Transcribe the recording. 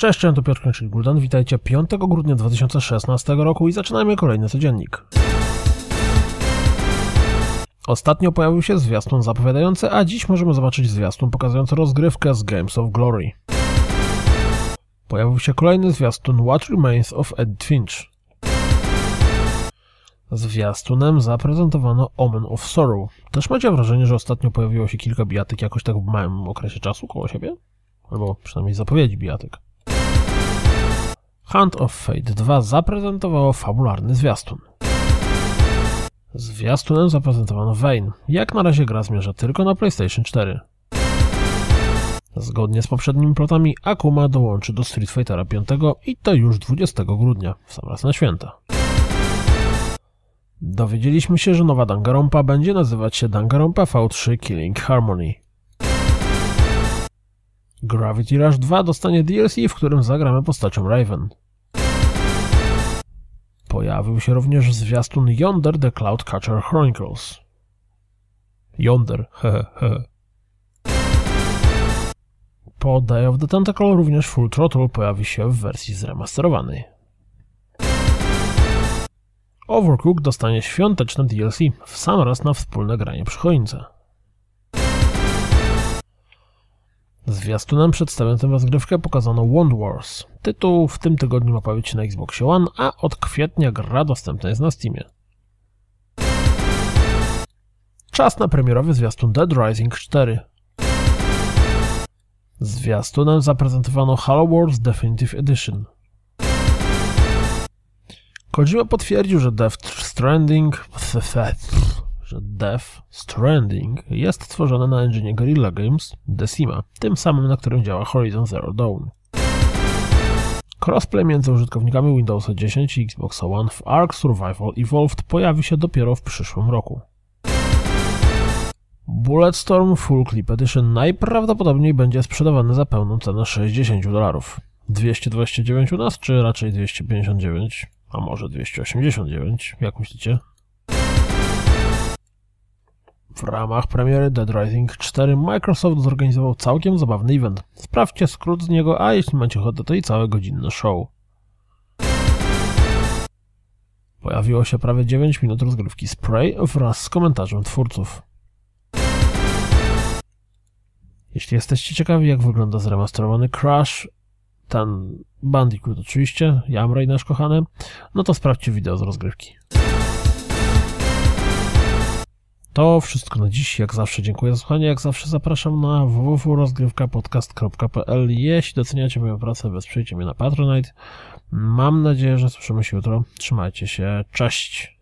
Cześć, ja to Piotr Kręczyk Guldan. Witajcie 5 grudnia 2016 roku i zaczynamy kolejny codziennik. Ostatnio pojawił się zwiastun zapowiadający, a dziś możemy zobaczyć zwiastun pokazujący rozgrywkę z Games of Glory. Pojawił się kolejny zwiastun What Remains of Ed Finch. Zwiastunem zaprezentowano Omen of Sorrow. Też macie wrażenie, że ostatnio pojawiło się kilka bijatyk jakoś tak w małym okresie czasu koło siebie? Albo przynajmniej zapowiedzi bijatyk. Hunt of Fate 2 zaprezentowało fabularny zwiastun. Zwiastunem zaprezentowano Vayne. Jak na razie gra zmierza tylko na PlayStation 4. Zgodnie z poprzednimi plotami Akuma dołączy do Street Fightera 5 i to już 20 grudnia, w sam raz na święta. Dowiedzieliśmy się, że nowa Danganronpa będzie nazywać się Danganronpa V3 Killing Harmony. Gravity Rush 2 dostanie DLC, w którym zagramy postacią Raven. Pojawił się również zwiastun Yonder The Cloud Catcher Chronicles. Yonder, hehe, he. Po Day of the Tentacle również Full Throttle pojawi się w wersji zremasterowanej. Overcooked dostanie świąteczne DLC w sam raz na wspólne granie przy choince. Zwiastunem przedstawiającym rozgrywkę pokazano Wand Wars. Tytuł w tym tygodniu ma pojawić się na Xbox One, a od kwietnia gra dostępna jest na Steamie. Czas na premierowy zwiastun Dead Rising 4. Zwiastunem zaprezentowano Halo Wars Definitive Edition. Kojima potwierdził, że Death Stranding że Death Stranding jest tworzone na engine Guerrilla Games Decima, tym samym na którym działa Horizon Zero Dawn. Crossplay między użytkownikami Windowsa 10 i Xbox One w Ark Survival Evolved pojawi się dopiero w przyszłym roku. Bulletstorm Full Clip Edition najprawdopodobniej będzie sprzedawany za pełną cenę 60 dolarów. 229 u nas, czy raczej 259, a może 289, jak myślicie? W ramach premiery Dead Rising 4 Microsoft zorganizował całkiem zabawny event. Sprawdźcie skrót z niego, a jeśli macie ochotę, to i całe godzinne show. Pojawiło się prawie 9 minut rozgrywki Spray wraz z komentarzem twórców. Jeśli jesteście ciekawi, jak wygląda zremasterowany Crash, ten Bandicoot oczywiście, Jamray nasz kochany, no to sprawdźcie wideo z rozgrywki. To wszystko na dziś. Jak zawsze dziękuję za słuchanie. Jak zawsze zapraszam na www.rozgrywkapodcast.pl Jeśli doceniacie moją pracę, wesprzyjcie mnie na Patronite. Mam nadzieję, że słyszymy się jutro. Trzymajcie się. Cześć!